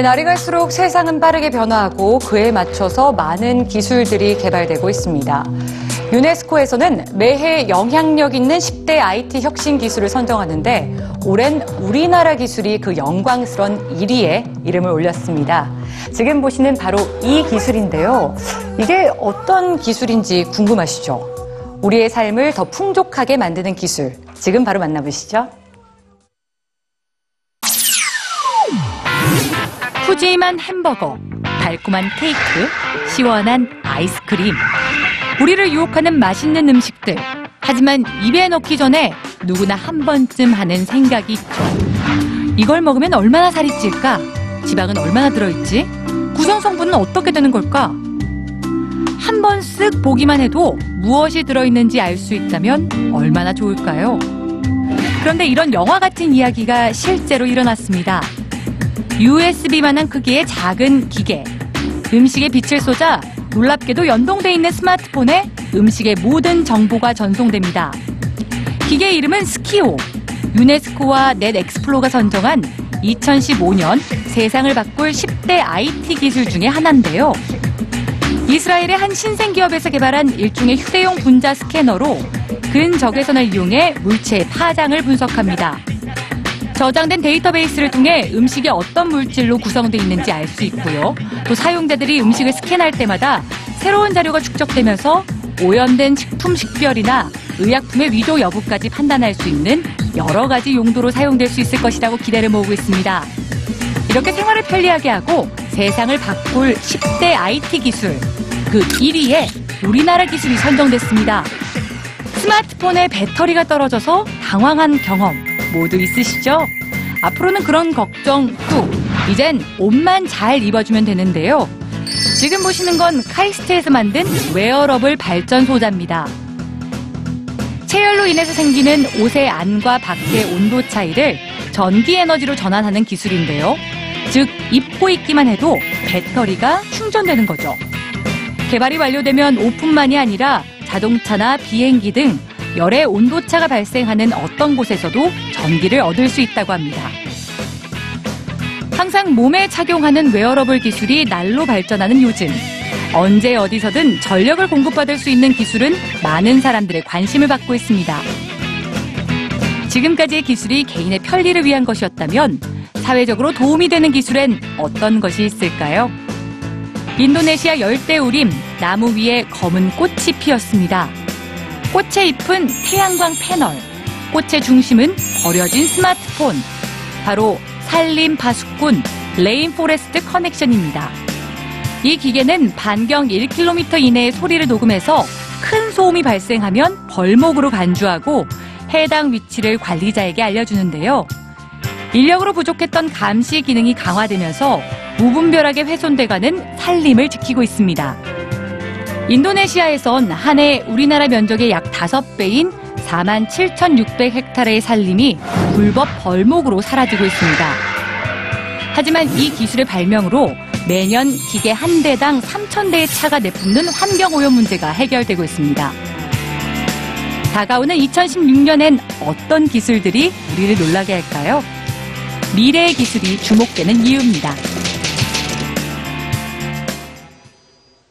네, 날이 갈수록 세상은 빠르게 변화하고 그에 맞춰서 많은 기술들이 개발되고 있습니다. 유네스코에서는 매해 영향력 있는 10대 IT 혁신 기술을 선정하는데 올해는 우리나라 기술이 그 영광스런 1위에 이름을 올렸습니다. 지금 보시는 바로 이 기술인데요. 이게 어떤 기술인지 궁금하시죠? 우리의 삶을 더 풍족하게 만드는 기술. 지금 바로 만나보시죠. 푸짐한 햄버거, 달콤한 케이크, 시원한 아이스크림. 우리를 유혹하는 맛있는 음식들. 하지만 입에 넣기 전에 누구나 한 번쯤 하는 생각이 있죠. 이걸 먹으면 얼마나 살이 찔까? 지방은 얼마나 들어있지? 구성 성분은 어떻게 되는 걸까? 한 번 쓱 보기만 해도 무엇이 들어있는지 알 수 있다면 얼마나 좋을까요? 그런데 이런 영화 같은 이야기가 실제로 일어났습니다. USB만한 크기의 작은 기계. 음식에 빛을 쏟아 놀랍게도 연동돼 있는 스마트폰에 음식의 모든 정보가 전송됩니다. 기계 이름은 스키오. 유네스코와 넷엑스플로가 선정한 2015년 세상을 바꿀 10대 IT 기술 중에 하나인데요. 이스라엘의 한 신생 기업에서 개발한 일종의 휴대용 분자 스캐너로 근적외선을 이용해 물체의 파장을 분석합니다. 저장된 데이터베이스를 통해 음식이 어떤 물질로 구성되어 있는지 알 수 있고요. 또 사용자들이 음식을 스캔할 때마다 새로운 자료가 축적되면서 오염된 식품 식별이나 의약품의 위조 여부까지 판단할 수 있는 여러 가지 용도로 사용될 수 있을 것이라고 기대를 모으고 있습니다. 이렇게 생활을 편리하게 하고 세상을 바꿀 10대 IT 기술 그 1위에 우리나라 기술이 선정됐습니다. 스마트폰에 배터리가 떨어져서 당황한 경험 모두 있으시죠? 앞으로는 그런 걱정 후 이젠 옷만 잘 입어주면 되는데요. 지금 보시는 건 카이스트에서 만든 웨어러블 발전 소자입니다. 체열로 인해서 생기는 옷의 안과 밖의 온도 차이를 전기 에너지로 전환하는 기술인데요. 즉, 입고 있기만 해도 배터리가 충전되는 거죠. 개발이 완료되면 옷뿐만이 아니라 자동차나 비행기 등 열의 온도차가 발생하는 어떤 곳에서도 전기를 얻을 수 있다고 합니다. 항상 몸에 착용하는 웨어러블 기술이 날로 발전하는 요즘. 언제 어디서든 전력을 공급받을 수 있는 기술은 많은 사람들의 관심을 받고 있습니다. 지금까지의 기술이 개인의 편리를 위한 것이었다면 사회적으로 도움이 되는 기술엔 어떤 것이 있을까요? 인도네시아 열대우림 나무 위에 검은 꽃이 피었습니다. 꽃의 잎은 태양광 패널, 꽃의 중심은 버려진 스마트폰. 바로 산림 파수꾼 Rainforest Connection입니다. 이 기계는 반경 1km 이내의 소리를 녹음해서 큰 소음이 발생하면 벌목으로 간주하고 해당 위치를 관리자에게 알려주는데요. 인력으로 부족했던 감시 기능이 강화되면서 무분별하게 훼손돼가는 산림을 지키고 있습니다. 인도네시아에선 한 해 우리나라 면적의 약 5배인 4만 7,600헥타르의 산림이 불법 벌목으로 사라지고 있습니다. 하지만 이 기술의 발명으로 매년 기계 한 대당 3,000대의 차가 내뿜는 환경오염 문제가 해결되고 있습니다. 다가오는 2016년엔 어떤 기술들이 우리를 놀라게 할까요? 미래의 기술이 주목되는 이유입니다.